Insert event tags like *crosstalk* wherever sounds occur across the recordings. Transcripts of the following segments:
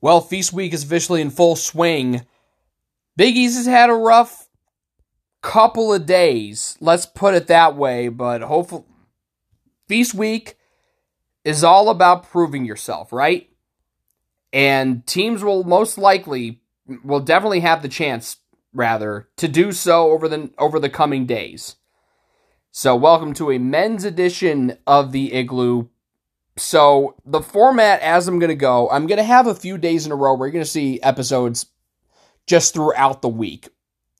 Well, Feast Week is officially in full swing. Big East has had a rough couple of days. Let's put it that way, but hopefully Feast Week is all about proving yourself, right? And teams will most likely will definitely have the chance rather to do so over the over the coming days. So, welcome to a men's edition of the Igloo. So, the format as I'm going to go, I'm going to have a few days in a row where you're going to see episodes just throughout the week.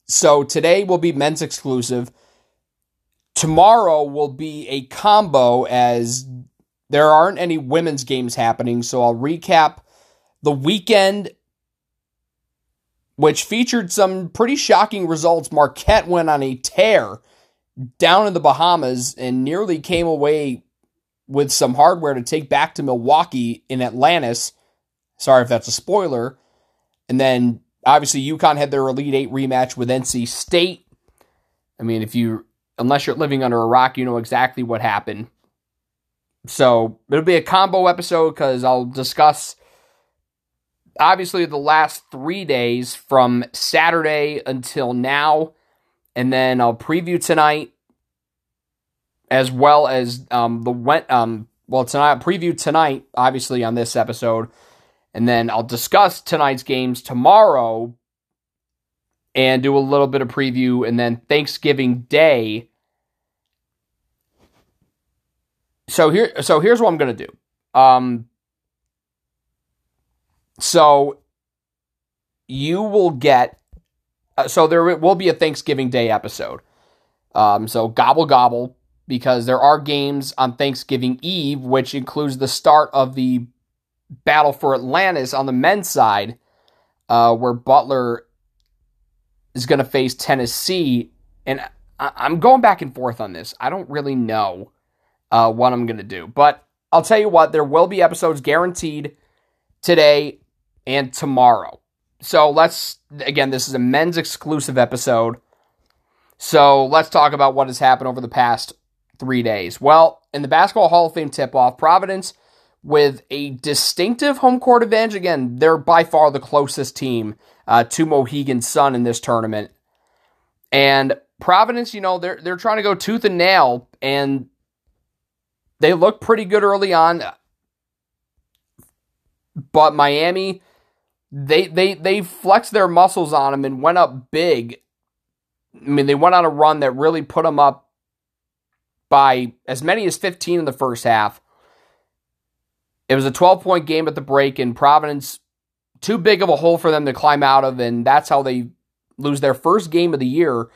So, today will be men's exclusive. Tomorrow will be a combo as there aren't any women's games happening. So, I'll recap the weekend which featured some pretty shocking results. Marquette went on a tear down in the Bahamas and nearly came away with some hardware to take back to Milwaukee in Atlantis. Sorry if that's a spoiler. And then obviously UConn had their Elite Eight rematch with NC State. I mean, if you unless you're living under a rock, you know exactly what happened. So it'll be a combo episode because I'll discuss obviously the last three days from Saturday until now, and then I'll preview tonight as well as um, the went um well tonight preview tonight obviously on this episode, and then I'll discuss tonight's games tomorrow and do a little bit of preview, and then Thanksgiving Day. So here, so here's what I'm gonna do. Um, so you will get. Uh, so there will be a Thanksgiving Day episode. Um, so gobble gobble because there are games on Thanksgiving Eve, which includes the start of the battle for Atlantis on the men's side, uh, where Butler is going to face Tennessee. And I- am going back and forth on this. I don't really know uh, what I'm going to do. But I'll tell you what, there will be episodes guaranteed today and tomorrow. So let's, again, this is a men's exclusive episode. So let's talk about what has happened over the past three days. Well, in the Basketball Hall of Fame tip off, Providence with a distinctive home court advantage. Again, they're by far the closest team uh, to Mohegan Sun in this tournament. And Providence, you know, they're they're trying to go tooth and nail, and they look pretty good early on. But Miami they they they flexed their muscles on them and went up big. I mean, they went on a run that really put them up by as many as 15 in the first half. It was a 12 point game at the break, and Providence too big of a hole for them to climb out of, and that's how they lose their first game of the year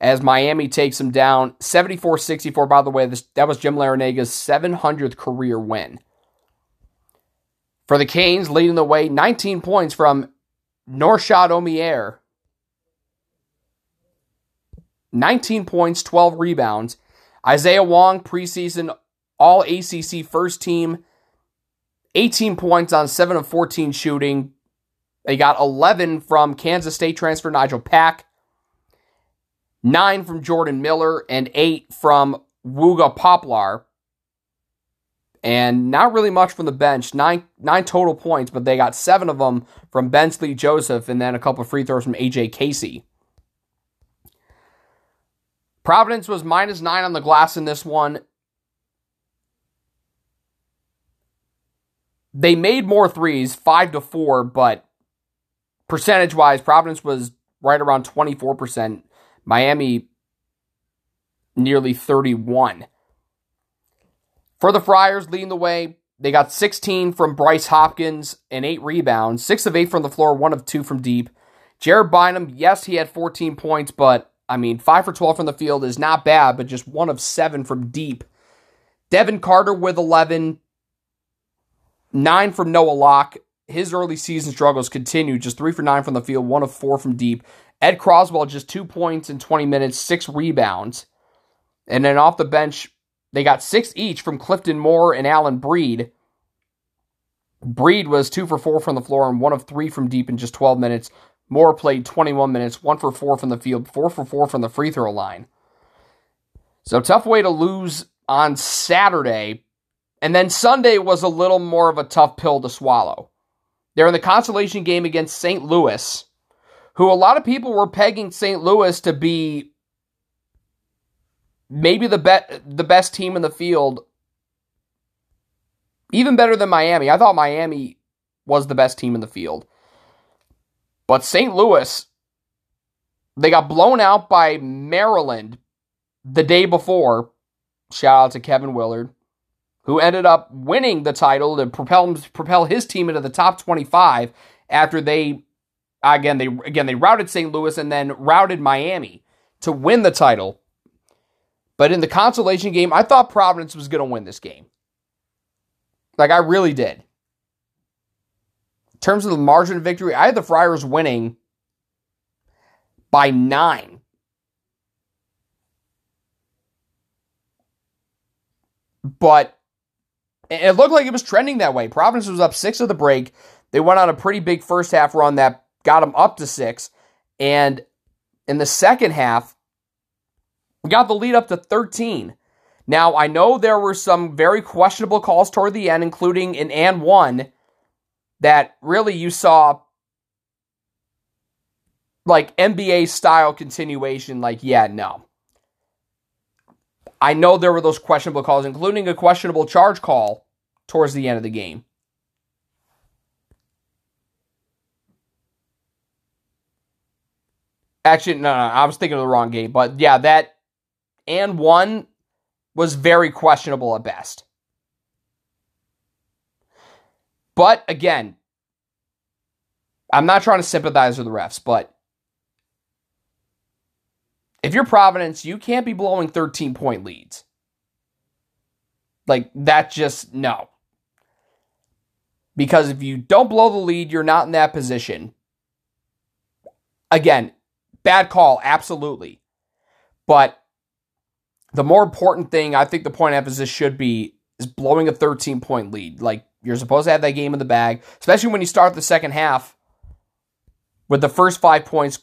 as Miami takes them down 74 64. By the way, this, that was Jim Larranaga's 700th career win. For the Canes, leading the way, 19 points from Norchad Omier. 19 points, 12 rebounds. Isaiah Wong, preseason All ACC first team, 18 points on 7 of 14 shooting. They got 11 from Kansas State transfer Nigel Pack, 9 from Jordan Miller, and 8 from Wooga Poplar and not really much from the bench. Nine nine total points, but they got seven of them from Bensley Joseph, and then a couple free throws from AJ Casey. Providence was minus nine on the glass in this one. They made more threes, five to four, but percentage wise, Providence was right around 24%. Miami nearly 31. For the Friars, leading the way, they got 16 from Bryce Hopkins and eight rebounds, six of eight from the floor, one of two from deep. Jared Bynum, yes, he had 14 points, but I mean, five for 12 from the field is not bad, but just one of seven from deep. Devin Carter with 11, nine from Noah Locke. His early season struggles continue, just three for nine from the field, one of four from deep. Ed Croswell, just two points in 20 minutes, six rebounds. And then off the bench, they got six each from Clifton Moore and Alyn Breed. Breed was two for four from the floor and one of three from deep in just 12 minutes. Moore played 21 minutes, one for four from the field, four for four from the free throw line. So tough way to lose on Saturday. And then Sunday was a little more of a tough pill to swallow. They're in the consolation game against St. Louis, who a lot of people were pegging St. Louis to be maybe the be- the best team in the field, even better than Miami. I thought Miami was the best team in the field. But St. Louis, they got blown out by Maryland the day before. Shout out to Kevin Willard, who ended up winning the title to propel propel his team into the top 25 after they again they again they routed St. Louis and then routed Miami to win the title. But in the consolation game, I thought Providence was going to win this game. Like I really did. Terms of the margin of victory, I had the Friars winning by 9. But it looked like it was trending that way. Providence was up 6 of the break. They went on a pretty big first half run that got them up to 6 and in the second half we got the lead up to 13. Now, I know there were some very questionable calls toward the end, including an and one that really you saw like NBA style continuation. Like, yeah, no. I know there were those questionable calls, including a questionable charge call towards the end of the game. Actually, no, no, I was thinking of the wrong game. But yeah, that and one was very questionable at best. But again, I'm not trying to sympathize with the refs, but if you're Providence, you can't be blowing 13 point leads. Like, that just, no. Because if you don't blow the lead, you're not in that position. Again, bad call, absolutely. But the more important thing, I think the point emphasis should be is blowing a 13 point lead. Like you're supposed to have that game in the bag, especially when you start the second half with the first five points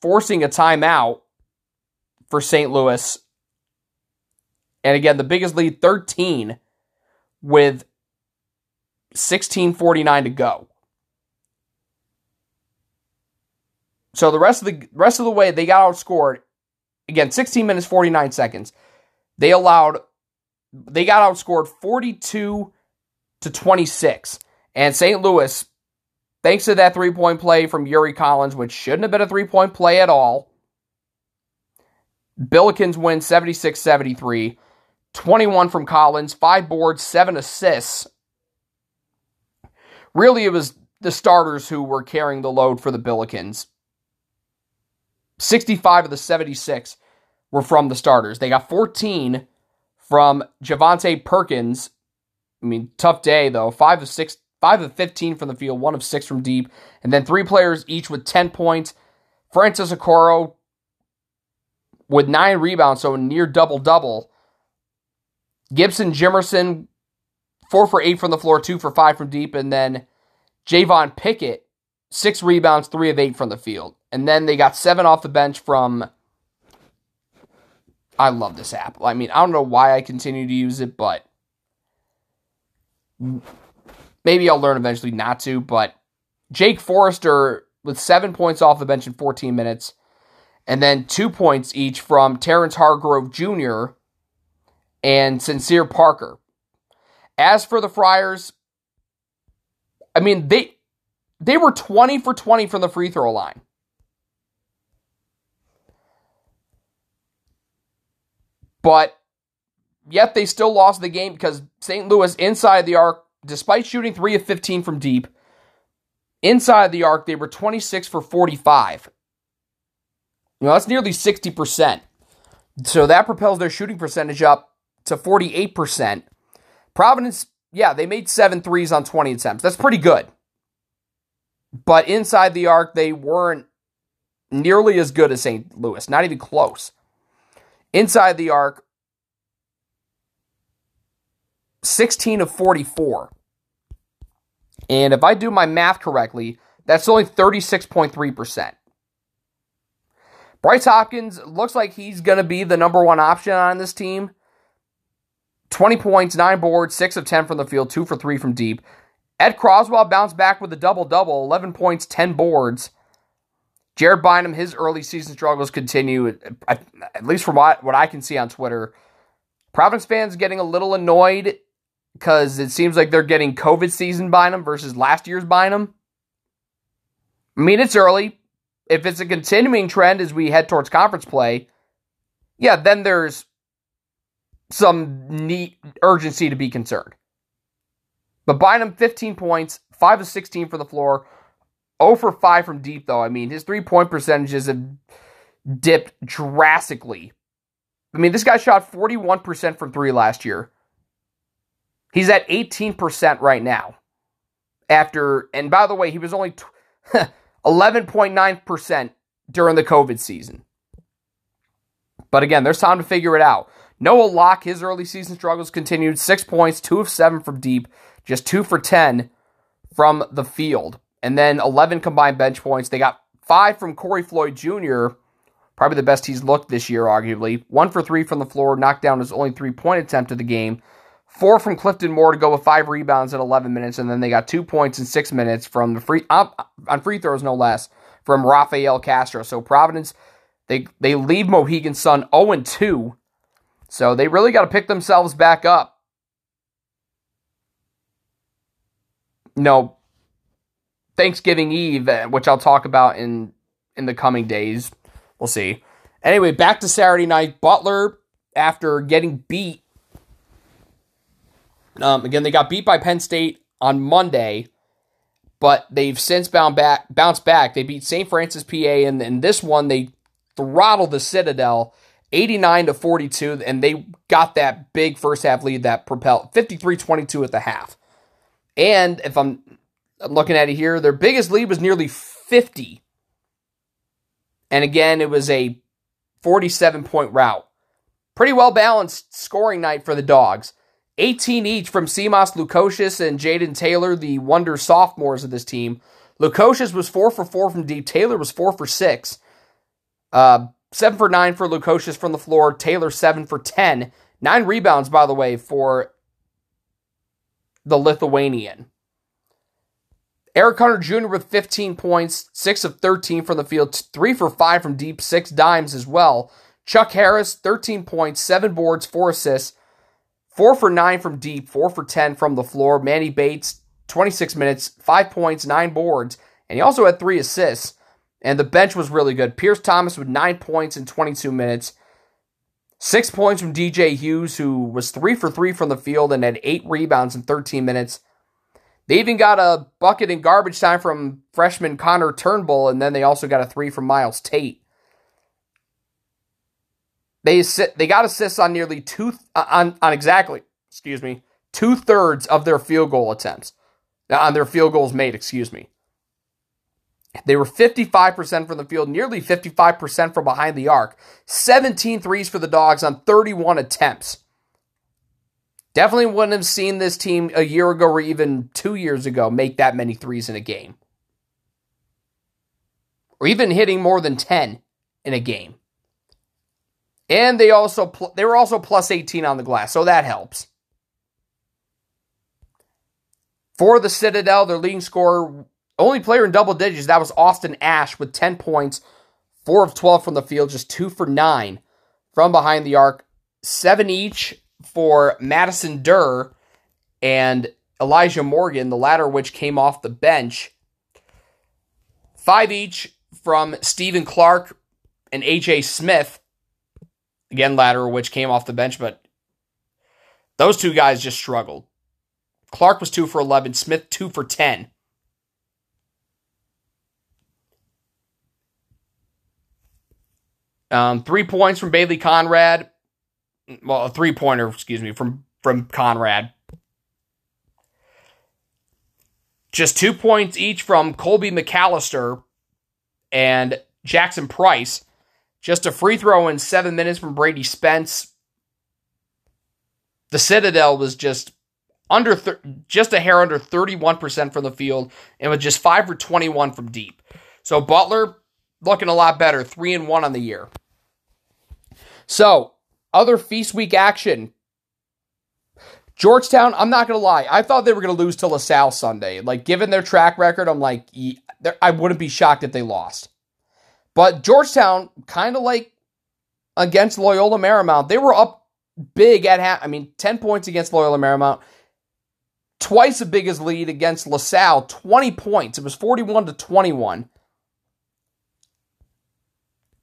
forcing a timeout for St. Louis. And again, the biggest lead 13 with 16:49 to go. So the rest of the rest of the way they got outscored again, 16 minutes 49 seconds. They allowed they got outscored 42 to 26. And St. Louis, thanks to that three-point play from Yuri Collins, which shouldn't have been a three-point play at all. Billikens win 76-73. 21 from Collins, 5 boards, 7 assists. Really, it was the starters who were carrying the load for the Billikens. 65 of the 76 were from the starters. They got 14 from Javonte Perkins. I mean, tough day though. Five of six, five of 15 from the field, one of six from deep, and then three players each with 10 points. Francis Okoro with nine rebounds, so a near double double. Gibson Jimerson, four for eight from the floor, two for five from deep, and then Javon Pickett, six rebounds, three of eight from the field. And then they got seven off the bench from. I love this app. I mean, I don't know why I continue to use it, but maybe I'll learn eventually not to. But Jake Forrester with seven points off the bench in 14 minutes, and then two points each from Terrence Hargrove Jr. and Sincere Parker. As for the Friars, I mean they they were 20 for 20 from the free throw line. But yet they still lost the game because St. Louis inside the arc, despite shooting 3 of 15 from deep, inside the arc, they were 26 for 45. You know, that's nearly 60%. So that propels their shooting percentage up to 48%. Providence, yeah, they made seven threes on 20 attempts. That's pretty good. But inside the arc, they weren't nearly as good as St. Louis, not even close. Inside the arc, 16 of 44. And if I do my math correctly, that's only 36.3%. Bryce Hopkins looks like he's going to be the number one option on this team. 20 points, 9 boards, 6 of 10 from the field, 2 for 3 from deep. Ed Croswell bounced back with a double double, 11 points, 10 boards. Jared Bynum, his early season struggles continue, at least from what, I can see on Twitter. Providence fans getting a little annoyed because it seems like they're getting COVID season Bynum versus last year's Bynum. I mean, it's early. If it's a continuing trend as we head towards conference play, yeah, then there's some neat urgency to be concerned. But Bynum, 15 points, 5 of 16 for the floor, 0 for 5 from deep, though. I mean, his three point percentages have dipped drastically. I mean, this guy shot 41% from three last year. He's at 18% right now. After, and by the way, he was only 11.9% *laughs* during the COVID season. But again, there's time to figure it out. Noah Locke, his early season struggles continued. Six points, two of seven from deep, just two for 10 from the field and then 11 combined bench points. They got five from Corey Floyd Jr., probably the best he's looked this year, arguably. One for three from the floor, knocked down his only three point attempt of the game. Four from Clifton Moore to go with five rebounds in 11 minutes, and then they got two points in six minutes from the free uh, on free throws, no less, from Rafael Castro. So Providence, they they leave Mohegan Sun 0 2. So they really got to pick themselves back up. no, Thanksgiving Eve, uh, which I'll talk about in in the coming days. We'll see. Anyway, back to Saturday night. Butler, after getting beat, um, again they got beat by Penn State on Monday, but they've since bound back, bounced back. They beat St. Francis, PA, and in this one they throttled the Citadel. 89 to 42 and they got that big first half lead that propelled 53-22 at the half. And if I'm I'm looking at it here. Their biggest lead was nearly 50. And again, it was a 47 point route. Pretty well balanced scoring night for the Dogs. 18 each from Simas Lukosius and Jayden Taylor, the wonder sophomores of this team. Lukosius was 4 for 4 from deep. Taylor was 4 for 6. Uh, 7 for 9 for Lukosius from the floor. Taylor 7 for 10. Nine rebounds, by the way, for the Lithuanian. Eric Hunter Jr. with 15 points, 6 of 13 from the field, 3 for 5 from deep, 6 dimes as well. Chuck Harris, 13 points, 7 boards, 4 assists, 4 for 9 from deep, 4 for 10 from the floor. Manny Bates, 26 minutes, 5 points, 9 boards, and he also had 3 assists. And the bench was really good. Pierce Thomas with 9 points in 22 minutes. Six points from DJ Hughes, who was three for three from the field and had eight rebounds in 13 minutes. They even got a bucket in garbage time from freshman Connor Turnbull, and then they also got a three from Myles Tate. They they got assists on nearly two uh, on on exactly excuse me two thirds of their field goal attempts uh, on their field goals made. Excuse me. They were 55% from the field, nearly 55% from behind the arc. 17 threes for the Dogs on 31 attempts. Definitely wouldn't have seen this team a year ago or even two years ago make that many threes in a game. Or even hitting more than 10 in a game. And they also pl- they were also plus 18 on the glass, so that helps. For the Citadel, their leading scorer, only player in double digits, that was Austin Ash with 10 points, 4 of 12 from the field, just 2 for 9 from behind the arc, 7 each for Madison Durr and Elijah Morgan, the latter which came off the bench. Five each from Stephen Clark and AJ Smith. Again, latter which came off the bench, but those two guys just struggled. Clark was two for 11, Smith two for 10. Um, three points from Bailey Conrad, well, a three pointer, excuse me, from from Conrad. Just two points each from Colby McAllister and Jackson Price. Just a free throw in seven minutes from Brady Spence. The Citadel was just under th- just a hair under 31% from the field and was just 5 for 21 from deep. So Butler looking a lot better, 3 and 1 on the year. So, other Feast Week action. Georgetown, I'm not going to lie. I thought they were going to lose to LaSalle Sunday. Like, given their track record, I'm like, I wouldn't be shocked if they lost. But Georgetown, kind of like against Loyola Marymount, they were up big at half. I mean, 10 points against Loyola Marymount, twice as big as lead against LaSalle, 20 points. It was 41 to 21.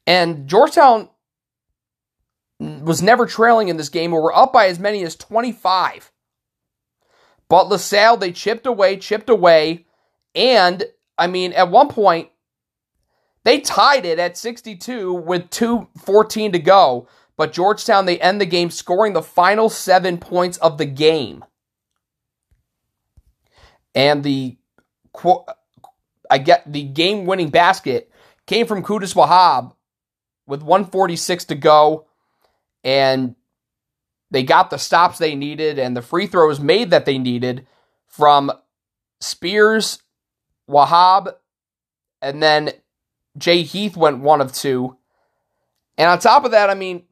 And Georgetown was never trailing in this game or were up by as many as 25. But LaSalle, they chipped away, chipped away. And, I mean, at one point, they tied it at 62 with 2.14 to go. But Georgetown, they end the game scoring the final seven points of the game. And the, I get the game winning basket came from Qudus Wahab with 146 to go and they got the stops they needed and the free throws made that they needed from Spears, Wahab, and then Jay Heath went one of two. And on top of that, I mean,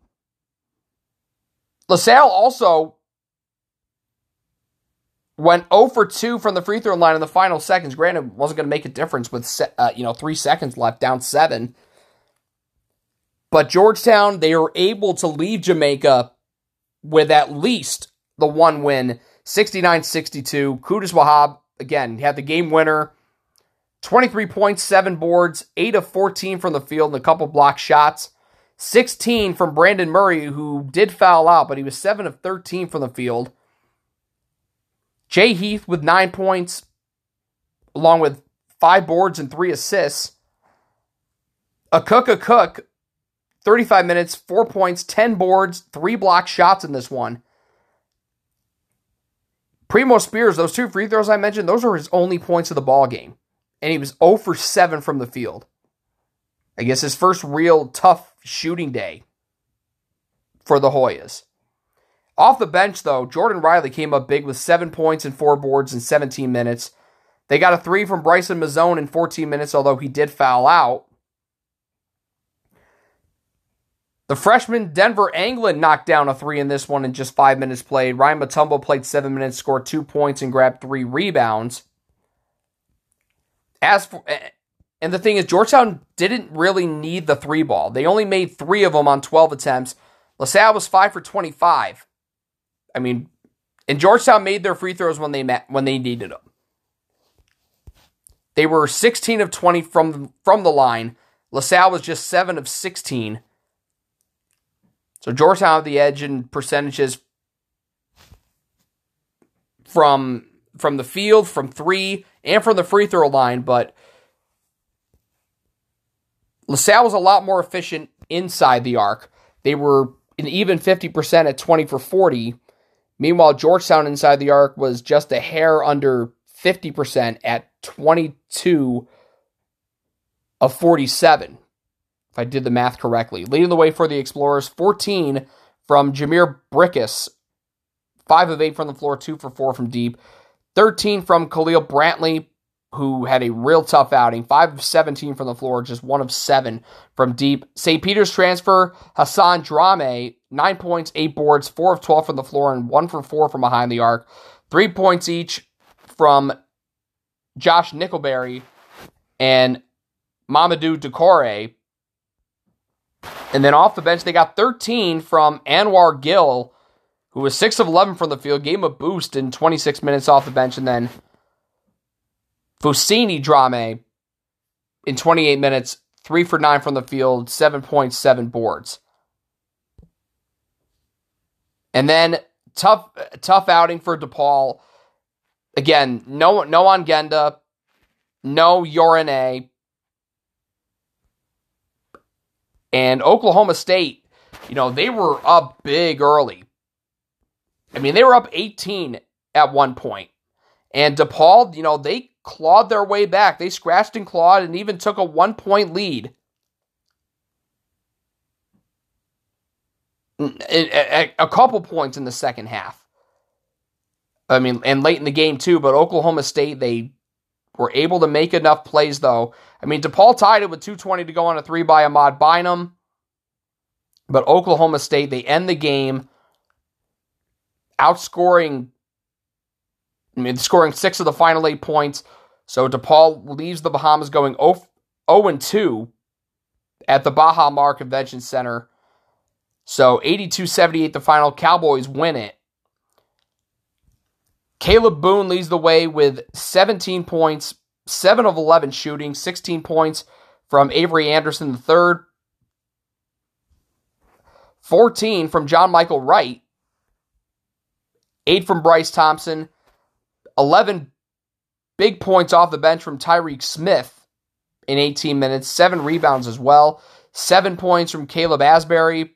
LaSalle also went 0 for 2 from the free throw line in the final seconds. Granted, wasn't going to make a difference with uh, you know three seconds left, down seven. But Georgetown, they were able to leave Jamaica with at least the one win, 69 62. Qudus Wahab, again, had the game winner. 23 points, 7 boards, 8 of 14 from the field, and a couple block shots. 16 from Brandon Murray, who did foul out, but he was 7 of 13 from the field. Jay Heath with 9 points, along with 5 boards and 3 assists. Akok, a cook, 35 minutes, four points, 10 boards, three block shots in this one. Primo Spears, those two free throws I mentioned, those are his only points of the ball game. And he was 0 for 7 from the field. I guess his first real tough shooting day for the Hoyas. Off the bench, though, Jordan Riley came up big with seven points and four boards in 17 minutes. They got a three from Bryson Mozone in 14 minutes, although he did foul out. The freshman Denver Anglin knocked down a three in this one in just five minutes played. Ryan Mutombo played seven minutes, scored two points, and grabbed three rebounds. As for, eh, and the thing is, Georgetown didn't really need the three ball. They only made three of them on 12 attempts. LaSalle was five for 25. I mean, and Georgetown made their free throws when they met when they needed them. They were 16 of 20 from from the line. LaSalle was just 7 of 16 so Georgetown had the edge in percentages from from the field, from three, and from the free throw line, but LaSalle was a lot more efficient inside the arc. They were an even 50% at 20 for 40. Meanwhile, Georgetown inside the arc was just a hair under 50% at 22 of 47 if I did the math correctly. Leading the way for the Explorers, 14 from Jhamir Brickus, 5 of 8 from the floor, 2 for 4 from deep. 13 from Khalil Brantley, who had a real tough outing, 5 of 17 from the floor, just 1 of 7 from deep. St. Peter's transfer, Hassan Drame, 9 points, 8 boards, 4 of 12 from the floor, and 1 for 4 from behind the arc. 3 points each from Josh Nickelberry and Mamadou Decore. And then off the bench, they got 13 from Anwar Gill, who was 6 of 11 from the field, gave him a boost in 26 minutes off the bench. And then Fousseyni Drame in 28 minutes, 3 for 9 from the field, 7.7 boards. And then tough tough outing for DePaul. Again, no no Ongenda, no Yor Anei, And Oklahoma State, you know, they were up big early. I mean, they were up 18 at one point. And DePaul, you know, they clawed their way back. They scratched and clawed and even took a one point lead. Mm, a couple points in the second half. I mean, and late in the game too, but Oklahoma State, they were able to make enough plays though. I mean, DePaul tied it with 220 to go on a three by Ahmad Bynum. But Oklahoma State, they end the game outscoring, I mean, scoring six of the final eight points. So DePaul leaves the Bahamas going 0, 0 2 at the Baha Mar Convention Center. So 82 78, the final. Cowboys win it. Kalib Boone leads the way with 17 points, 7 of 11 shooting, 16 points from Avery Anderson III, 14 from John Michael Wright, 8 from Bryce Thompson, 11 big points off the bench from Tyreke Smith in 18 minutes, 7 rebounds as well, 7 points from Caleb Asberry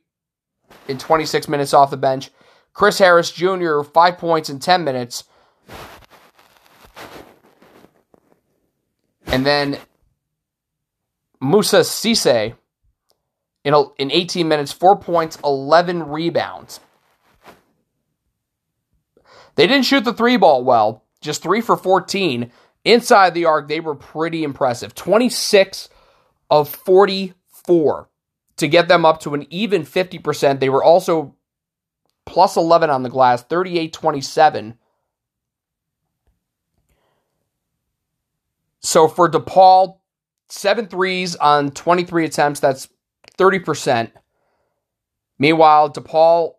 in 26 minutes off the bench. Chris Harris Jr., 5 points in 10 minutes. And then Moussa Cisse in, in 18 minutes, 4 points, 11 rebounds. They didn't shoot the three ball well, just 3 for 14. Inside the arc, they were pretty impressive. 26 of 44 to get them up to an even 50%. They were also plus 11 on the glass, 38 27. So for DePaul, seven threes on 23 attempts, that's 30%. Meanwhile, DePaul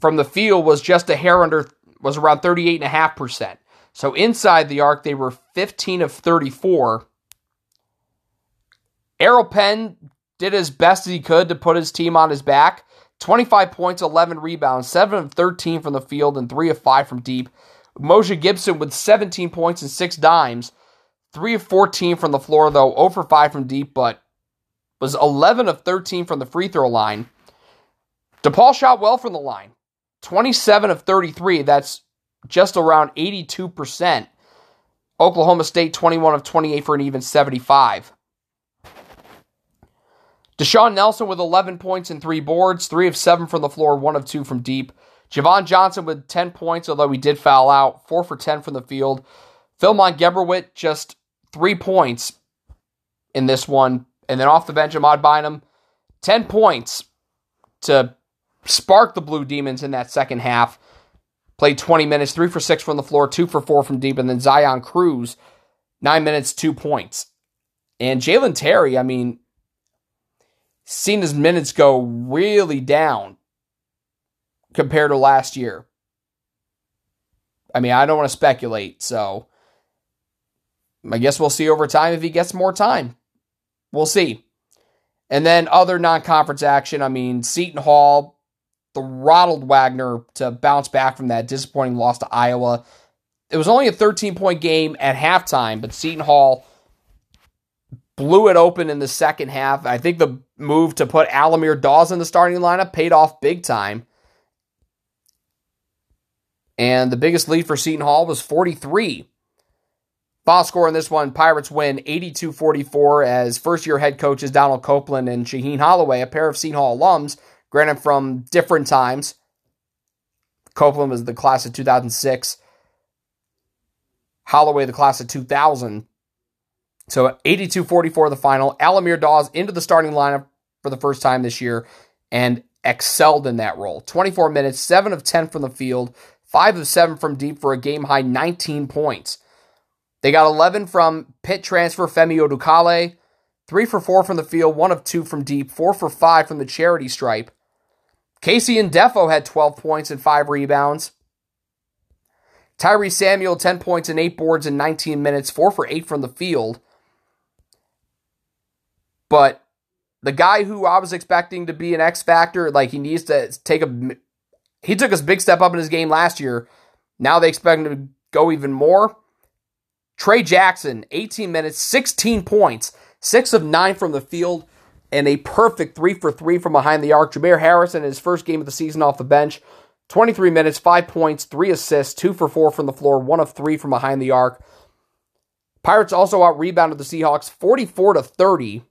from the field was just a hair under, was around 38.5%. So inside the arc, they were 15 of 34. Eral Penn did as best as he could to put his team on his back. 25 points, 11 rebounds, 7 of 13 from the field, and 3 of 5 from deep. Umoja Gibson with 17 points and 6 dimes. 3 of 14 from the floor, though, 0 for 5 from deep, but was 11 of 13 from the free throw line. DePaul shot well from the line. 27 of 33. That's just around 82%. Oklahoma State 21 of 28 for an even 75. Da'Sean Nelson with 11 points and three boards, three of seven from the floor, one of two from deep. Javon Johnson with 10 points, although he did foul out, four for 10 from the field. Philmon Gebrewhit just three points in this one. And then off the bench, Ahmad Bynum, 10 points to spark the Blue Demons in that second half. Played 20 minutes, three for six from the floor, two for four from deep. And then Zion Cruz, nine minutes, two points. And Jalen Terry, I mean, seen his minutes go really down compared to last year. I mean, I don't want to speculate, so I guess we'll see over time if he gets more time. We'll see. And then other non conference action, I mean, Seton Hall, the Ronald Wagner to bounce back from that disappointing loss to Iowa. It was only a 13 point game at halftime, but Seton Hall blew it open in the second half. I think the move to put Al-Amir Dawes in the starting lineup paid off big time. And the biggest lead for Seton Hall was 43. Final score in this one, Pirates win 82-44 as first-year head coaches Donald Copeland and Shaheen Holloway, a pair of Seton Hall alums, granted from different times. Copeland was the class of 2006. Holloway, the class of 2000. So 82 44 the final. Al-Amir Dawes into the starting lineup for the first time this year and excelled in that role. 24 minutes, 7 of 10 from the field, 5 of 7 from deep for a game high 19 points. They got 11 from Pitt transfer Femi Odukale, 3 for 4 from the field, 1 of 2 from deep, 4 for 5 from the charity stripe. KC Ndefo had 12 points and 5 rebounds. Tyrese Samuel, 10 points and 8 boards in 19 minutes, 4 for 8 from the field. But the guy who I was expecting to be an X factor, like he needs to take a, he took a big step up in his game last year. Now they expect him to go even more. Trey Jackson, 18 minutes, 16 points, six of nine from the field, and a perfect three for three from behind the arc. Jamir Harrison, in his first game of the season off the bench, 23 minutes, five points, three assists, two for four from the floor, one of three from behind the arc. Pirates also out rebounded the Seahawks 44 to 30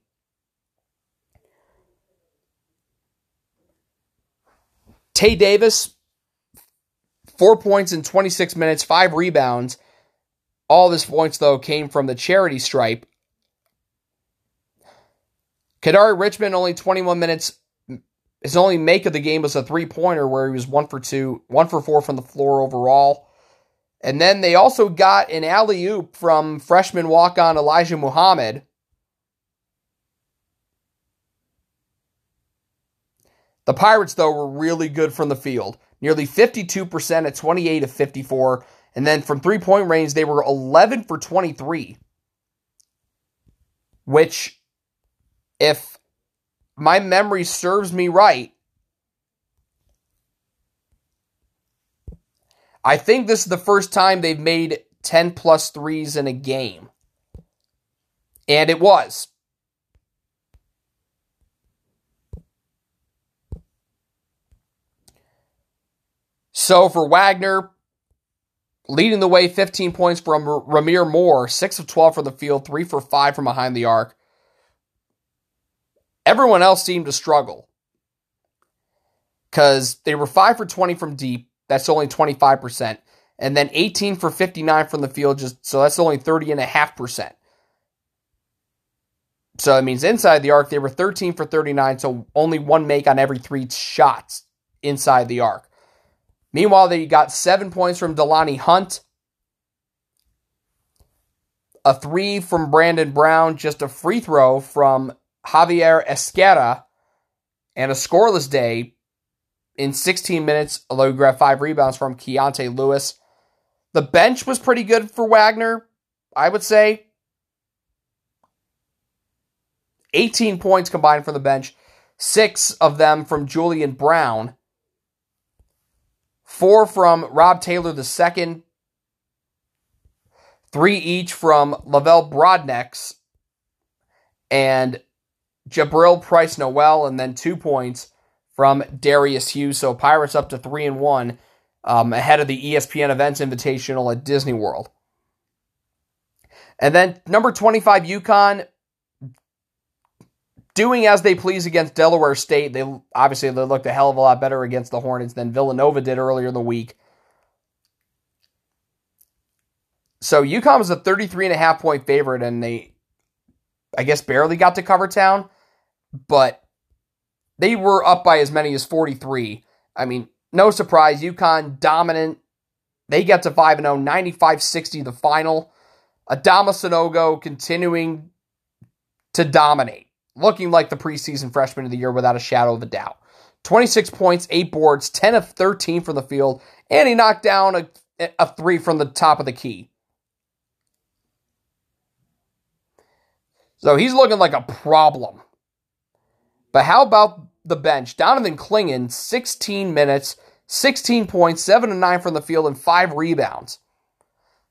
Tay Davis, four points in 26 minutes, five rebounds. All of his points, though, came from the charity stripe. Kadary Richmond, only 21 minutes, His only make of the game was a three pointer where he was one for two, one for four from the floor overall. And then they also got an alley oop from freshman walk on Elijah Muhammad. The Pirates, though, were really good from the field. Nearly 52% at 28 of 54. And then from three point range, they were 11 for 23. Which, if my memory serves me right, I think this is the first time they've made 10 plus threes in a game. And it was. So for Wagner, leading the way 15 points from Rahmir Moore, 6 of 12 from the field, 3 for 5 from behind the arc. Everyone else seemed to struggle because they were 5 for 20 from deep, that's only 25%. And then 18 for 59 from the field, just so that's only 30.5%. So it means inside the arc, they were 13 for 39, so only one make on every three shots inside the arc. Meanwhile, they got seven points from DeLonnie Hunt, a three from Brandon Brown, just a free throw from Javier Esquerra, and a scoreless day in 16 minutes, although he grabbed five rebounds from Keontae Lewis. The bench was pretty good for Wagner, I would say. 18 points combined from the bench, six of them from Julian Brown, four from Rob Taylor II, three each from Lavelle Broadnex and Jabril Price Noel, and then two points from Darius Hughes. So Pirates up to three and one um, ahead of the ESPN Events Invitational at Disney World. And then number 25, UConn, doing as they please against Delaware State. They obviously they looked a hell of a lot better against the Hornets than Villanova did earlier in the week. So UConn was a 33 and a half point favorite, and they, I guess, barely got to cover town, but they were up by as many as 43. I mean, no surprise, UConn dominant. They get to 5 0, 95 60 the final. Adama Sanogo continuing to dominate, looking like the preseason freshman of the year without a shadow of a doubt. 26 points, 8 boards, 10 of 13 from the field, and he knocked down a, a three from the top of the key. So he's looking like a problem. But how about the bench? Donovan Clingan, 16 minutes, 16 points, 7 and 9 from the field, and 5 rebounds.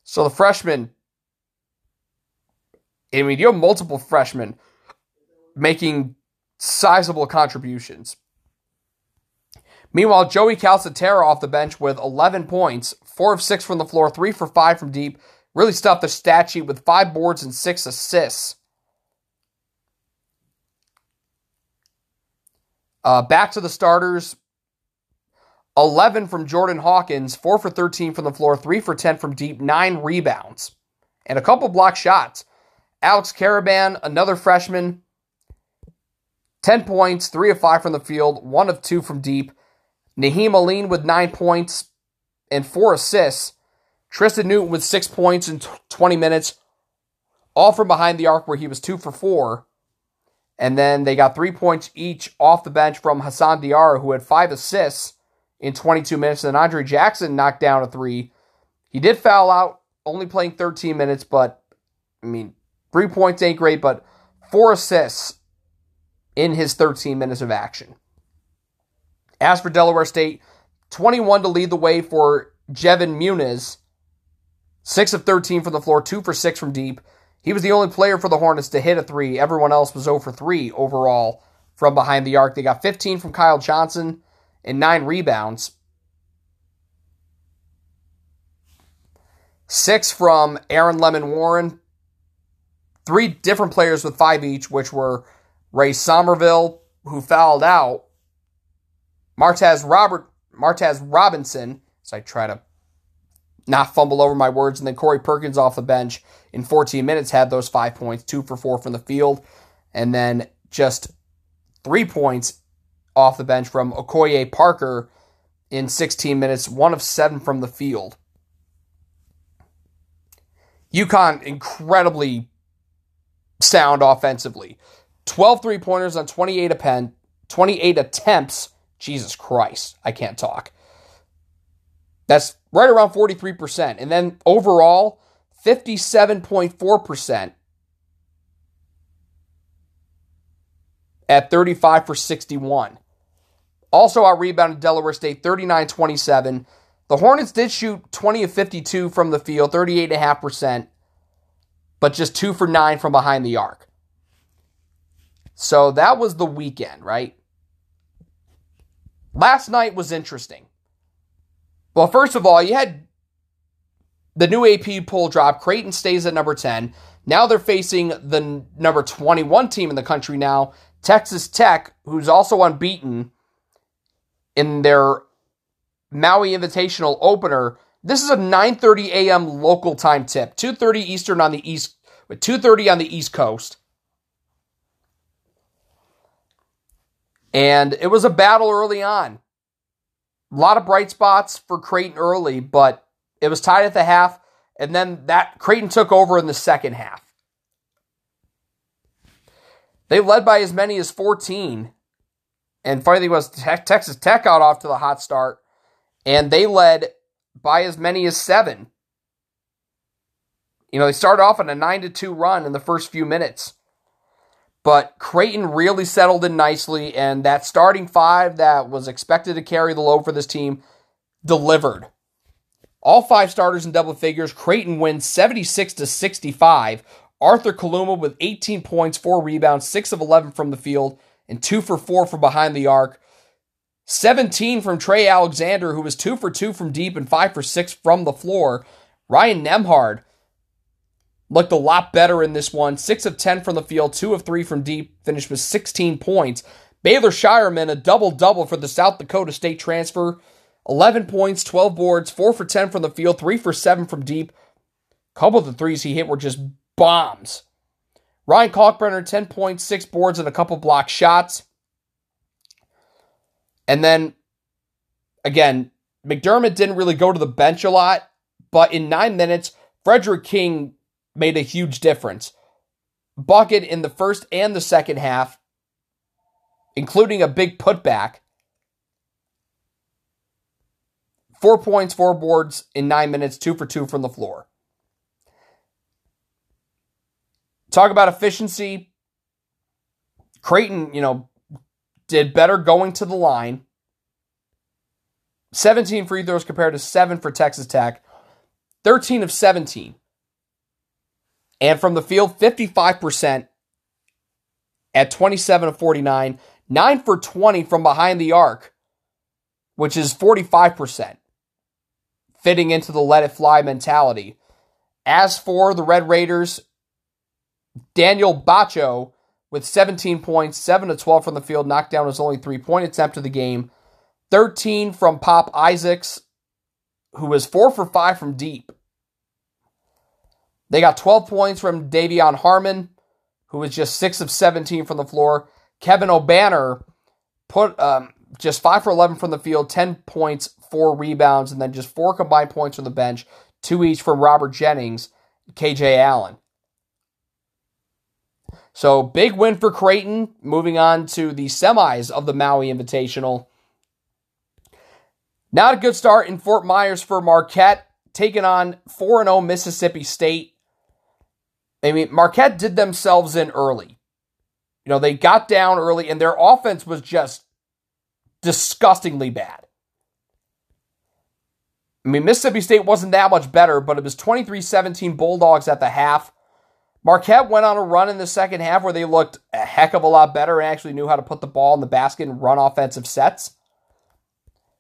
So the freshman, I mean, you have multiple freshmen making sizable contributions. Meanwhile, Joey Calcaterra off the bench with 11 points, 4 of 6 from the floor, 3 for 5 from deep. Really stuffed the stat sheet with 5 boards and 6 assists. Uh, back to the starters 11 from Jordan Hawkins, 4 for 13 from the floor, 3 for 10 from deep, 9 rebounds, and a couple block shots. Alex Karaban, another freshman, 10 points, 3 of 5 from the field, 1 of 2 from deep. Nahiem Alleyne with 9 points and 4 assists. Tristan Newton with 6 points in 20 minutes, all from behind the arc where he was 2 for 4. And then they got 3 points each off the bench from Hassan Diarra, who had 5 assists in 22 minutes. And Andre Jackson knocked down a 3. He did foul out, only playing 13 minutes, but I mean, three points ain't great, but four assists in his 13 minutes of action. As for Delaware State, 21 to lead the way for Jevin Muniz. 6 of 13 from the floor, 2 for 6 from deep. He was the only player for the Hornets to hit a 3. Everyone else was 0 for 3 overall from behind the arc. They got 15 from Kyle Johnson and 9 rebounds. 6 from Aaron Lemon Warren. Three different players with 5 each, which were Ray Somerville, who fouled out, Martez Robert Martez Robinson, so I try to not fumble over my words, and then Corey Perkins off the bench in 14 minutes had those five points, two for four from the field, and then just three points off the bench from Okoye Parker in 16 minutes, one of seven from the field. UConn incredibly sound offensively. 12 three pointers on 28 append, 28 attempts. Jesus Christ, I can't talk. That's right around 43%. And then overall, 57.4% at 35 for 61. Also out rebounded Delaware State 39 27. The Hornets did shoot 20 of 52 from the field, 38.5%, but just 2 for 9 from behind the arc. So that was the weekend, right? Last night was interesting. Well, first of all, you had the new AP poll drop. Creighton stays at number 10. Now they're facing the number 21 team in the country now, Texas Tech, who's also unbeaten in their Maui Invitational opener. This is a 9:30 a.m. local time tip, 2:30 Eastern on the east, 2:30 on the East Coast. And it was a battle early on. A lot of bright spots for Creighton early, but it was tied at the half, and then that Creighton took over in the second half. They led by as many as 14 and thing was, Texas Tech got off to the hot start, and they led by as many as seven. You know, they started off on a 9 to 2 run in the first few minutes. But Creighton really settled in nicely, and that starting five that was expected to carry the load for this team delivered. All five starters in double figures. Creighton wins 76 to 65. Arthur Kaluma with 18 points, 4 rebounds, 6 of 11 from the field, and two for four from behind the arc. 17 from Trey Alexander, who was two for two from deep and five for six from the floor. Ryan Nembhard looked a lot better in this one. Six of 10 from the field, two of three from deep, finished with 16 points. Baylor Scheierman, a double double for the South Dakota State transfer. 11 points, 12 boards, 4 for 10 from the field, 3 for 7 from deep. A couple of the threes he hit were just bombs. Ryan Kalkbrenner, 10 points, six boards, and a couple block shots. And then, again, McDermott didn't really go to the bench a lot, but in nine minutes, Fredrick King made a huge difference. Bucket in the first and the second half, including a big putback. Four points, four boards in nine minutes, two for two from the floor. Talk about efficiency. Creighton, you know, did better going to the line. 17 free throws compared to 7 for Texas Tech. 13 of 17. And from the field, 55% at 27 of 49. 9 for 20 from behind the arc, which is 45%, fitting into the let it fly mentality. As for the Red Raiders, Daniel Batcho with 17 points, 7 to 12 from the field, knocked down his only three point attempt of the game. 13 from Pop Isaacs, who was 4 for 5 from deep. They got 12 points from De'Vion Harmon, who was just 6 of 17 from the floor. Kevin Obanor put um, just 5 for 11 from the field, 10 points, 4 rebounds, and then just 4 combined points from the bench, 2 each from Robert Jennings, KJ Allen. So big win for Creighton. Moving on to the semis of the Maui Invitational. Not a good start in Fort Myers for Marquette, taking on 4 0 Mississippi State. I mean, Marquette did themselves in early. You know, they got down early, and their offense was just disgustingly bad. I mean, Mississippi State wasn't that much better, but it was 23 17 Bulldogs at the half. Marquette went on a run in the second half where they looked a heck of a lot better and actually knew how to put the ball in the basket and run offensive sets.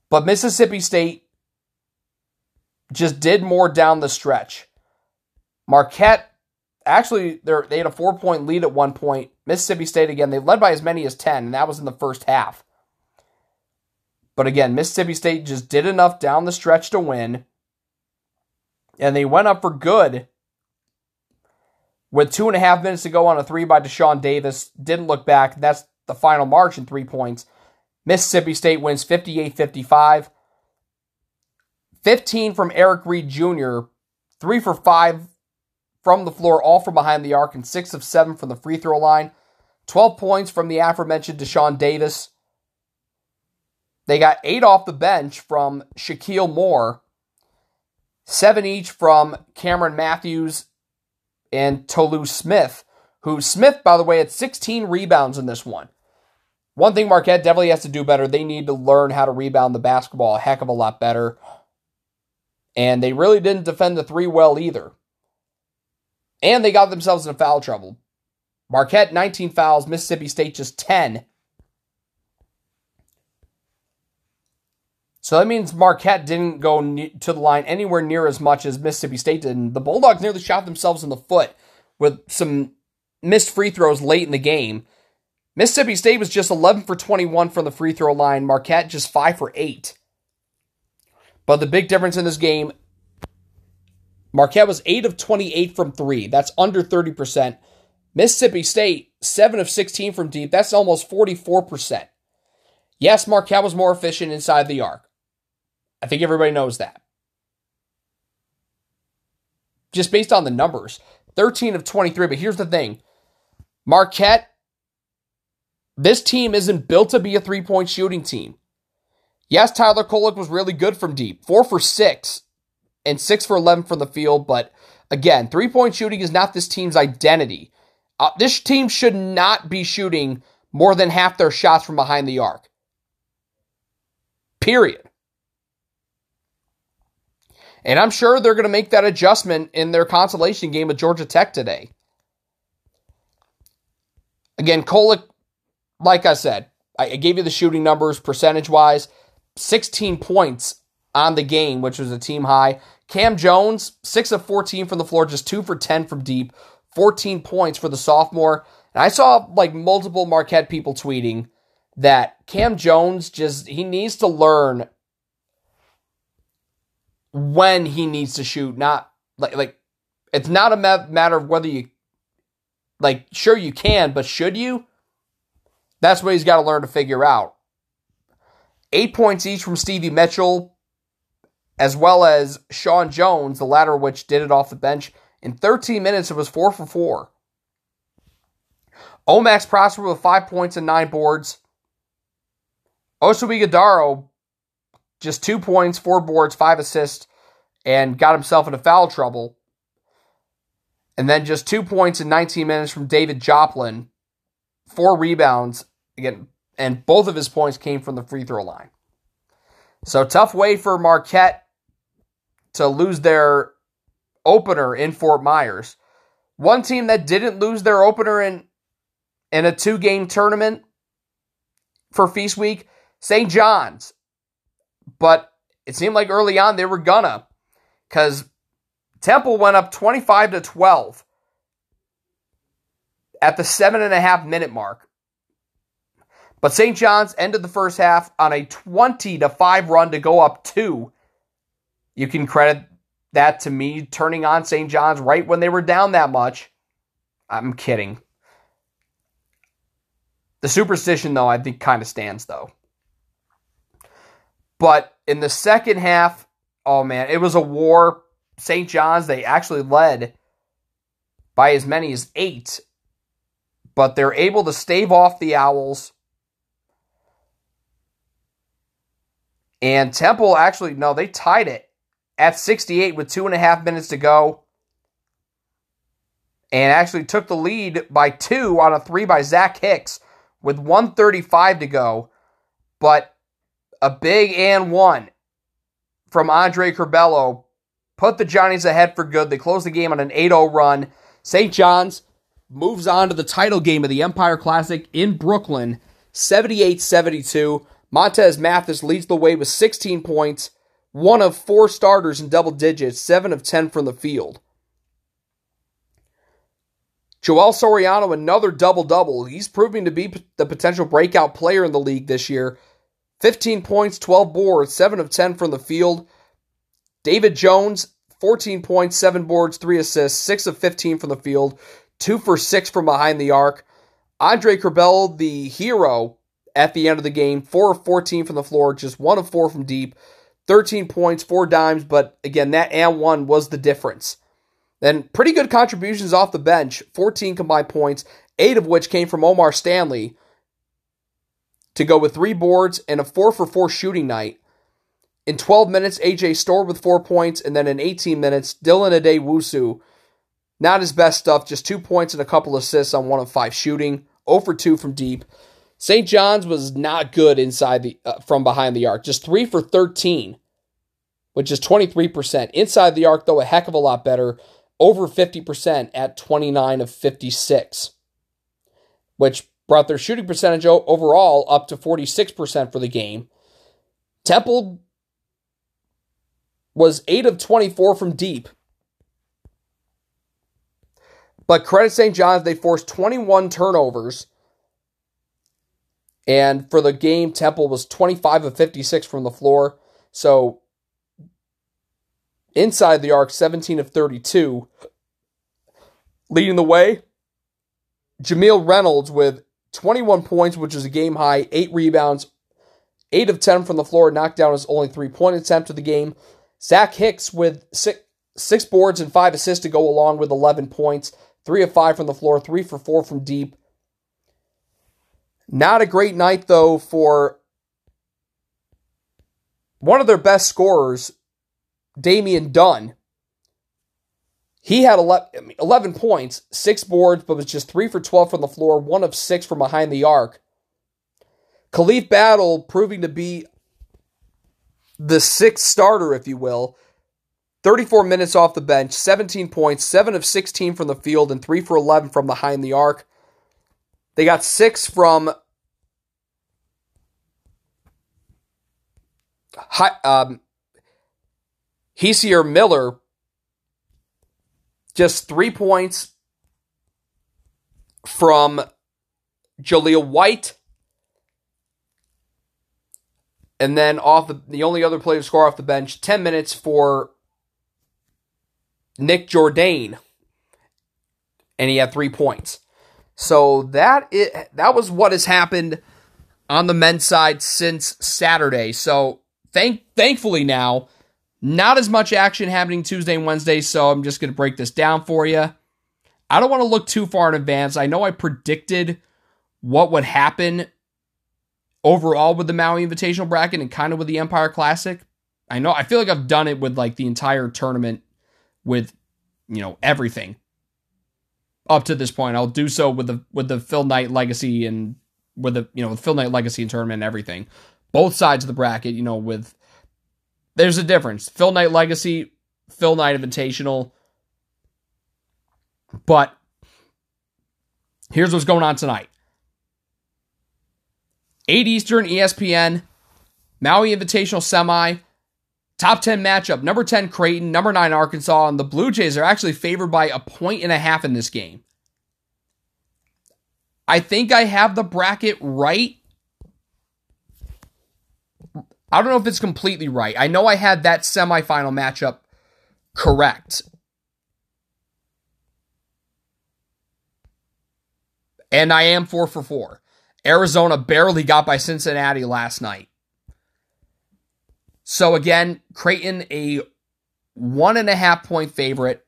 But Mississippi State just did more down the stretch. Marquette actually they had a four point lead at one point. Mississippi State again they led by as many as ten, and that was in the first half. But again, Mississippi State just did enough down the stretch to win, and they went up for good with two and a half minutes to go on a three by Dashawn Davis. Didn't look back. That's the final margin, three points. Mississippi State wins 58 55. 15 from Eric Reed Jr., 3 for 5 from the floor, all from behind the arc, and 6 of 7 from the free throw line. 12 points from the aforementioned Dashawn Davis. They got 8 off the bench from Shakeel Moore, 7 each from Cameron Matthews and Tolu Smith, who Smith, by the way, had 16 rebounds in this one. One thing Marquette definitely has to do better, they need to learn how to rebound the basketball a heck of a lot better. And they really didn't defend the three well either. And they got themselves in foul trouble. Marquette, 19 fouls, Mississippi State just 10. So that means Marquette didn't go to the line anywhere near as much as Mississippi State did. And the Bulldogs nearly shot themselves in the foot with some missed free throws late in the game. Mississippi State was just 11 for 21 from the free throw line. Marquette just 5 for 8. But the big difference in this game, Marquette was 8 of 28 from 3. That's under 30%. Mississippi State, 7 of 16 from deep. That's almost 44%. Yes, Marquette was more efficient inside the arc. I think everybody knows that. Just based on the numbers 13 of 23. But here's the thing Marquette, this team isn't built to be a three point shooting team. Yes, Tyler Kolek was really good from deep, four for six and six for 11 from the field. But again, three point shooting is not this team's identity. Uh, this team should not be shooting more than half their shots from behind the arc. Period. And I'm sure they're going to make that adjustment in their consolation game with Georgia Tech today. Again, Kolek, like I said, I gave you the shooting numbers percentage wise. 16 points on the game, which was a team high. Cam Jones, 6 of 14 from the floor, just 2 for 10 from deep, 14 points for the sophomore. And I saw like multiple Marquette people tweeting that Cam Jones just he needs to learn when he needs to shoot, not like like it's not a matter of whether you like sure you can, but should you? That's what he's got to learn to figure out. Eight points each from Stevie Mitchell, as well as Sean Jones, the latter of which did it off the bench. In 13 minutes, it was four for four. Omax Prosper with five points and nine boards. Oso Ighodaro, just two points, four boards, five assists, and got himself into foul trouble. And then just two points in 19 minutes from David Joplin, four rebounds, again, and both of his points came from the free throw line. So tough way for Marquette to lose their opener in Fort Myers. One team that didn't lose their opener in in a two game tournament for Feast Week, St. John's. But it seemed like early on they were gonna, because Temple went up 25 to 12 at the seven and a half minute mark. But St. John's ended the first half on a 20 to 5 run to go up two. You can credit that to me turning on St. John's right when they were down that much. I'm kidding. The superstition, though, I think kind of stands, though. But in the second half, oh man, it was a war. St. John's, they actually led by as many as eight, but they're able to stave off the Owls. And Temple actually, no, they tied it at 68 with two and a half minutes to go. And actually took the lead by two on a three by Zach Hicks with 135 to go. But a big and one from Andre Curbelo put the Johnnies ahead for good. They closed the game on an 8 0 run. St. John's moves on to the title game of the Empire Classic in Brooklyn, 78 72. Montez Mathis leads the way with 16 points, one of four starters in double digits, 7 of 10 from the field. Joel Soriano, another double double. He's proving to be the potential breakout player in the league this year. 15 points, 12 boards, 7 of 10 from the field. David Jones, 14 points, 7 boards, 3 assists, 6 of 15 from the field, 2 for 6 from behind the arc. Andre Curbelo, the hero, at the end of the game. 4 of 14 from the floor, just 1 of 4 from deep. 13 points, 4 dimes, but again, that and 1 was the difference. Then pretty good contributions off the bench 14 combined points, 8 of which came from O'Mar Stanley to go with 3 boards and a 4 for 4 shooting night. In 12 minutes, AJ Storr with 4 points, and then in 18 minutes, Dylan Addae-Wusu. Not his best stuff, just 2 points and a couple assists on 1 of 5 shooting. 0 for 2 from deep. St. John's was not good inside the uh, from behind the arc, just 3 for 13, which is 23%. Inside the arc though a heck of a lot better, over 50% at 29 of 56. Which brought their shooting percentage overall up to 46% for the game. Temple was 8 of 24 from deep. But credit St. John's, they forced 21 turnovers and for the game, Temple was 25 of 56 from the floor. So inside the arc, 17 of 32. Leading the way, Jamille Reynolds with 21 points, which is a game high, 8 rebounds, 8 of 10 from the floor, knocked down his only three point attempt of the game. Zach Hicks with six, six boards and 5 assists to go along with 11 points, 3 of 5 from the floor, 3 for 4 from deep. Not a great night, though, for one of their best scorers, Damian Dunn. He had 11 points, six boards, but was just three for 12 from the floor, one of six from behind the arc. Khalif Battle proving to be the sixth starter, if you will. 34 minutes off the bench, 17 points, 7 of 16 from the field, and 3 for 11 from behind the arc. They got six from um, Hysier Miller, just three points from Jahlil White. And then off the the only other player to score off the bench, 10 minutes for Nick Jourdain. And he had three points. So that it that was what has happened on the men's side since Saturday. So thank thankfully now, not as much action happening Tuesday and Wednesday, so I'm just going to break this down for you. I don't want to look too far in advance. I know I predicted what would happen overall with the Maui Invitational bracket and kind of with the Empire Classic. I know I feel like I've done it with like the entire tournament with you know everything up to this point. I'll do so with the with the Phil Knight legacy and with the you know the Phil Knight legacy and tournament and everything. Both sides of the bracket, you know, with there's a difference. Phil Knight legacy, Phil Knight invitational. But here's what's going on tonight. 8 Eastern, ESPN, Maui Invitational Semi, top 10 matchup. Number 10, Creighton, number 9, Arkansas, and the Blue Jays are actually favored by a point and a half in this game. I think I have the bracket right. I don't know if it's completely right. I know I had that semifinal matchup correct. And I am four for four. Arizona barely got by Cincinnati last night. So again, Creighton a one and a half point favorite.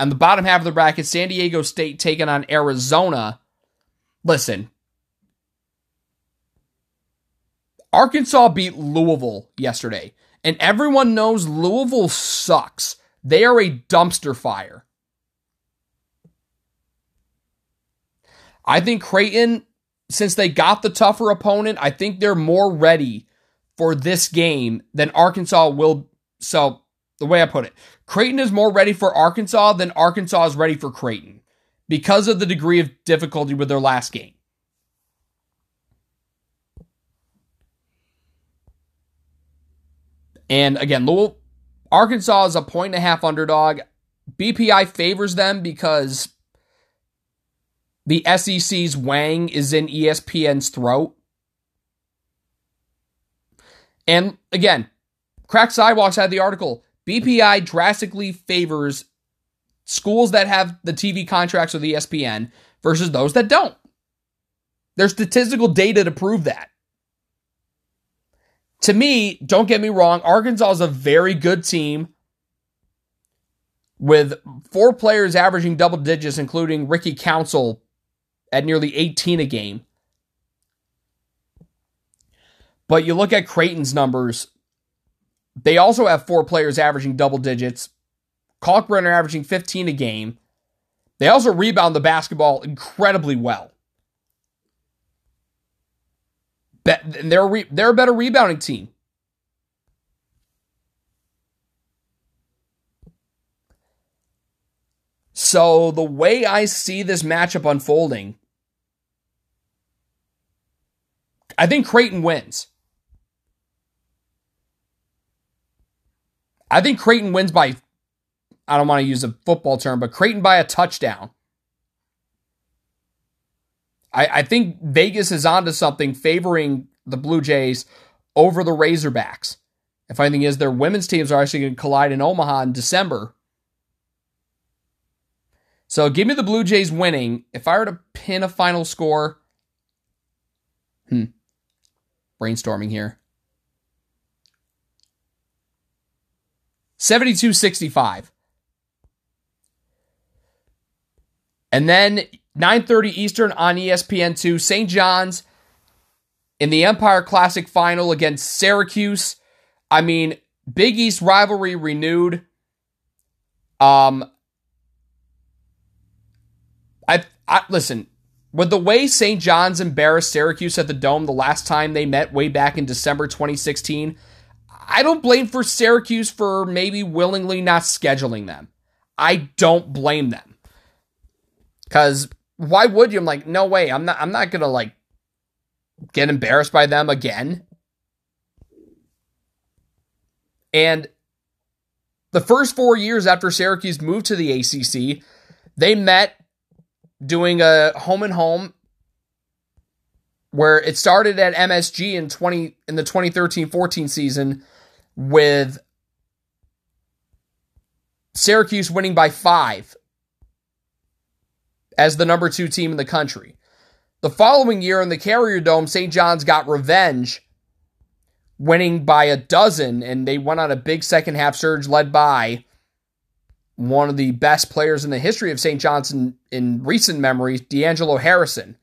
On the bottom half of the bracket, San Diego State taking on Arizona listen, Arkansas beat Louisville yesterday, and everyone knows Louisville sucks. They are a dumpster fire. I think Creighton, since they got the tougher opponent, I think they're more ready for this game than Arkansas will. So, the way I put it, Creighton is more ready for Arkansas than Arkansas is ready for Creighton because of the degree of difficulty with their last game. And again, Louisville, Arkansas is a point and a half underdog. BPI favors them because the SEC's Wang is in ESPN's throat. And again, Cracked Sidewalks had the article. BPI drastically favors schools that have the TV contracts with ESPN versus those that don't. There's statistical data to prove that. To me, don't get me wrong, Arkansas is a very good team with four players averaging double digits, including Ricky Council at nearly 18 a game. But you look at Creighton's numbers, they also have four players averaging double digits. Kalkbrenner averaging 15 a game. They also rebound the basketball incredibly well. They're, re- they're a better rebounding team. So, the way I see this matchup unfolding, I think Creighton wins. I think Creighton wins by, I don't want to use a football term, but Creighton by a touchdown. I, I think Vegas is onto something favoring the Blue Jays over the Razorbacks. If anything is, their women's teams are actually going to collide in Omaha in December. So give me the Blue Jays winning. If I were to pin a final score, hmm, brainstorming here. 72 65. And then 9:30 Eastern on ESPN2, St. John's in the Empire Classic final against Syracuse. I mean, Big East rivalry renewed. Um I I listen, with the way St. John's embarrassed Syracuse at the Dome the last time they met way back in December 2016, I don't blame for Syracuse for maybe willingly not scheduling them. I don't blame them. Cuz why would you? I'm like, no way. I'm not I'm not to like get embarrassed by them again. And the first 4 years after Syracuse moved to the ACC, they met doing a home and home where it started at MSG in 20 in the 2013-14 season with Syracuse winning by 5 as the number 2 team in the country. The following year in the Carrier Dome, St. John's got revenge winning by a dozen and they went on a big second half surge led by one of the best players in the history of St. John's in, in recent memory, D'Angelo Harrison.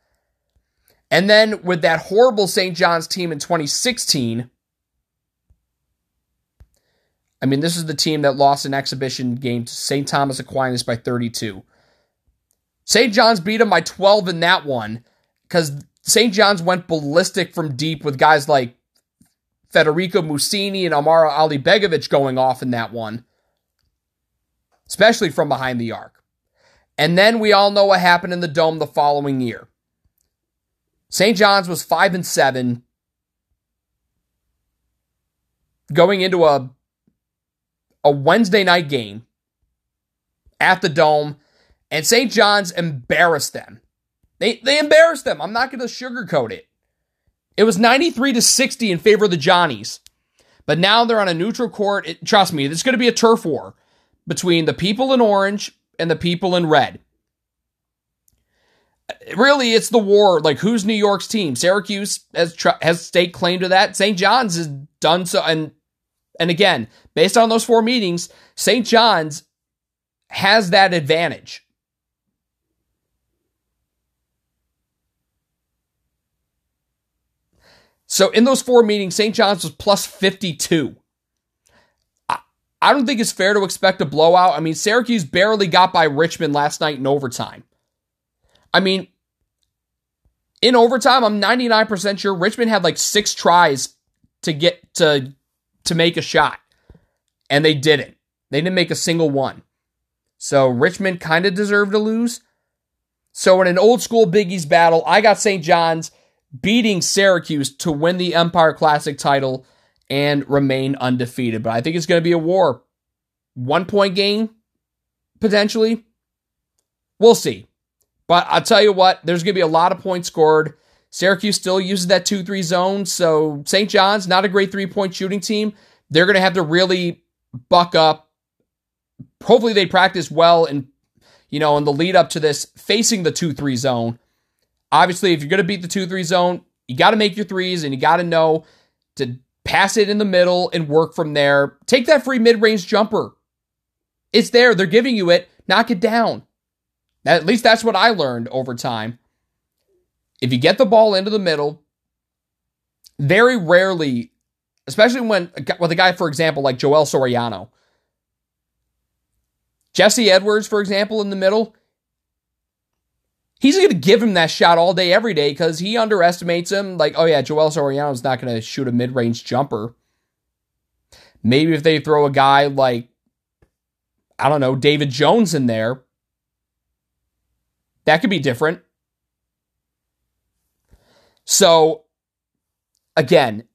And then with that horrible St. John's team in 2016, I mean, this is the team that lost an exhibition game to St. Thomas Aquinas by 32. St. John's beat them by 12 in that one because St. John's went ballistic from deep with guys like Federico Mussini and Amar Alibegovic going off in that one especially from behind the arc. And then we all know what happened in the dome the following year. St. John's was 5 and 7 going into a a Wednesday night game at the dome and St. John's embarrassed them. They they embarrassed them. I'm not going to sugarcoat it. It was 93 to 60 in favor of the Johnnies. But now they're on a neutral court. It, trust me, it's going to be a turf war between the people in orange and the people in red. Really, it's the war. Like, who's New York's team? Syracuse has has state claim to that. St. John's has done so, and and again, based on those four meetings, St. John's has that advantage. So in those four meetings, St. John's was plus 52. I don't think it's fair to expect a blowout. I mean, Syracuse barely got by Richmond last night in overtime. I mean, in overtime, I'm 99% sure Richmond had like six tries to get to to make a shot. And they didn't. They didn't make a single one. So Richmond kind of deserved to lose. So in an old school Big East battle, I got St. John's beating Syracuse to win the Empire Classic title and remain undefeated. But I think it's going to be a war. One point game, potentially. We'll see. But I'll tell you what, there's going to be a lot of points scored. Syracuse still uses that 2 3 zone. So St. John's, not a great three point shooting team. They're going to have to really buck up. Hopefully, they practice well and, you know, in the lead up to this, facing the 2 3 zone. Obviously, if you're going to beat the 2 3 zone, you got to make your threes and you got to know to pass it in the middle and work from there. Take that free mid range jumper. It's there. They're giving you it. Knock it down. At least that's what I learned over time. If you get the ball into the middle, very rarely, especially when with a guy, for example, like Joel Soriano, Jesse Edwards, for example, in the middle, he's going to give him that shot all day, every day because he underestimates him. Like, oh yeah, Joel Soriano's not going to shoot a mid range jumper. Maybe if they throw a guy like, I don't know, David Jones in there, that could be different. So, again,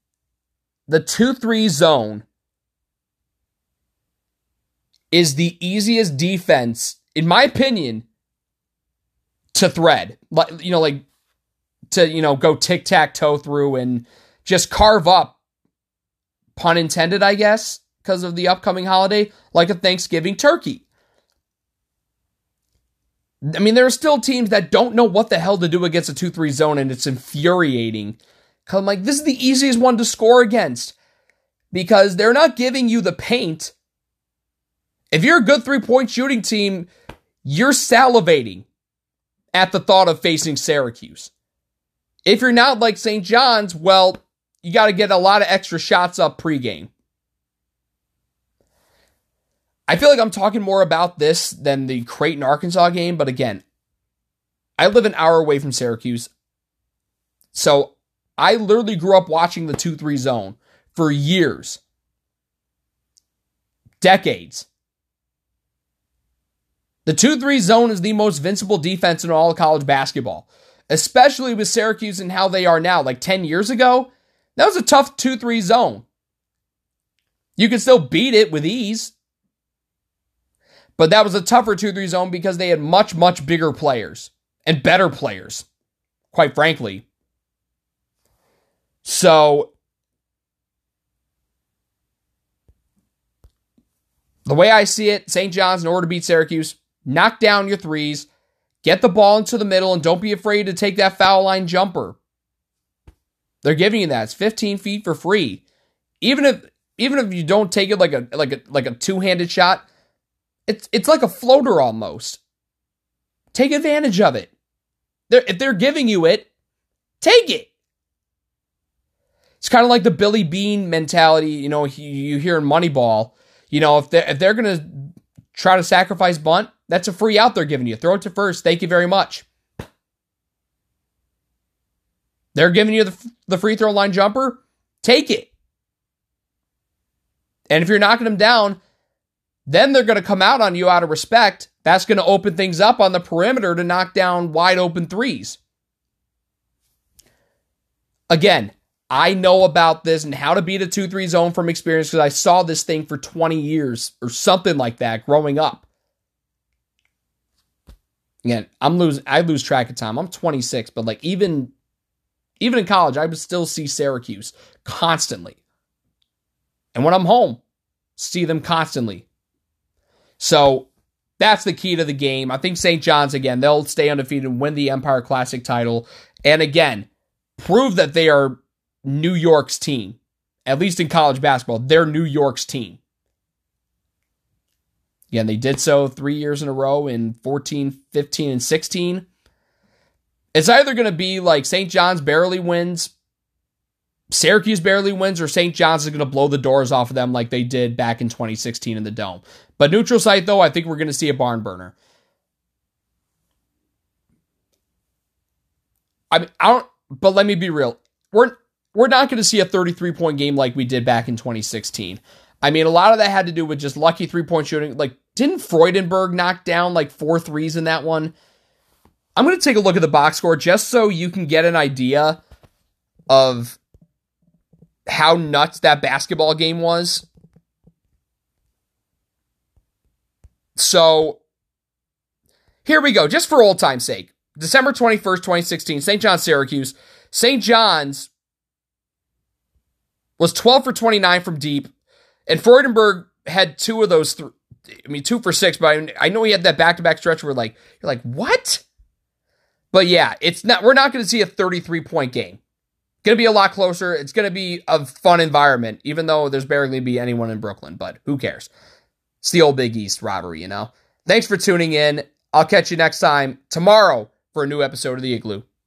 the 2 3 zone is the easiest defense, in my opinion, to thread. Like, you know, like to, you know, go tic tac toe through and just carve up, pun intended, I guess, because of the upcoming holiday, like a Thanksgiving turkey. I mean, there are still teams that don't know what the hell to do against a 2 3 zone, and it's infuriating. Cause I'm like, this is the easiest one to score against because they're not giving you the paint. If you're a good three point shooting team, you're salivating at the thought of facing Syracuse. If you're not like St. John's, well, you got to get a lot of extra shots up pregame. I feel like I'm talking more about this than the Creighton Arkansas game, but again, I live an hour away from Syracuse. So I literally grew up watching the 2 3 zone for years, decades. The 2 3 zone is the most vincible defense in all college basketball, especially with Syracuse and how they are now. Like 10 years ago, that was a tough 2 3 zone. You could still beat it with ease. But that was a tougher 2 3 zone because they had much, much bigger players and better players, quite frankly. So, the way I see it, St. John's, in order to beat Syracuse, knock down your threes, get the ball into the middle, and don't be afraid to take that foul line jumper. They're giving you that. It's 15 feet for free. Even if even if you don't take it like a like a like a two-handed shot, it's it's like a floater almost. Take advantage of it. They're, if they're giving you it, take it. It's kind of like the Billy Beane mentality, you know, you hear in Moneyball. You know, if they're, if they're to try to sacrifice bunt, that's a free out they're giving you. Throw it to first. Thank you very much. They're giving you the, the free throw line jumper. Take it. And if you're knocking them down, then they're going to come out on you out of respect. That's going to open things up on the perimeter to knock down wide open threes. Again, I know about this and how to beat a 2 3 zone from experience because I saw this thing for 20 years or something like that growing up. Again, I'm losing I lose track of time. I'm 26, but like even even in college, I would still see Syracuse constantly. And when I'm home, see them constantly. So that's the key to the game. I think St. John's, again, they'll stay undefeated and win the Empire Classic title. And again, prove that they are New York's team. At least in college basketball, they're New York's team. Again, they did so three years in a row in 14, 15, and 16. It's either going to be like St. John's barely wins, Syracuse barely wins, or St. John's is going to blow the doors off of them like they did back in 2016 in the Dome. But neutral site, though, I think we're going to see a barn burner. I mean, I don't, but let me be real. We're, we're not going to see a 33 point game like we did back in 2016. I mean, a lot of that had to do with just lucky three point shooting. Like, didn't Freudenberg knock down like four threes in that one? I'm going to take a look at the box score just so you can get an idea of how nuts that basketball game was. So here we go, just for old time's sake. December 21st, 2016, St. John's, Syracuse. St. John's was 12 for 29 from deep, and Freudenberg had two of those. three. I mean, two for six, but I, know he had that back to back stretch where like you're like, what? But yeah, it's not. We're not going to see a 33 point game. Going to be a lot closer. It's going to be a fun environment, even though there's barely be anyone in Brooklyn. But who cares? It's the old Big East robbery, you know. Thanks for tuning in. I'll catch you next time tomorrow for a new episode of the Igloo.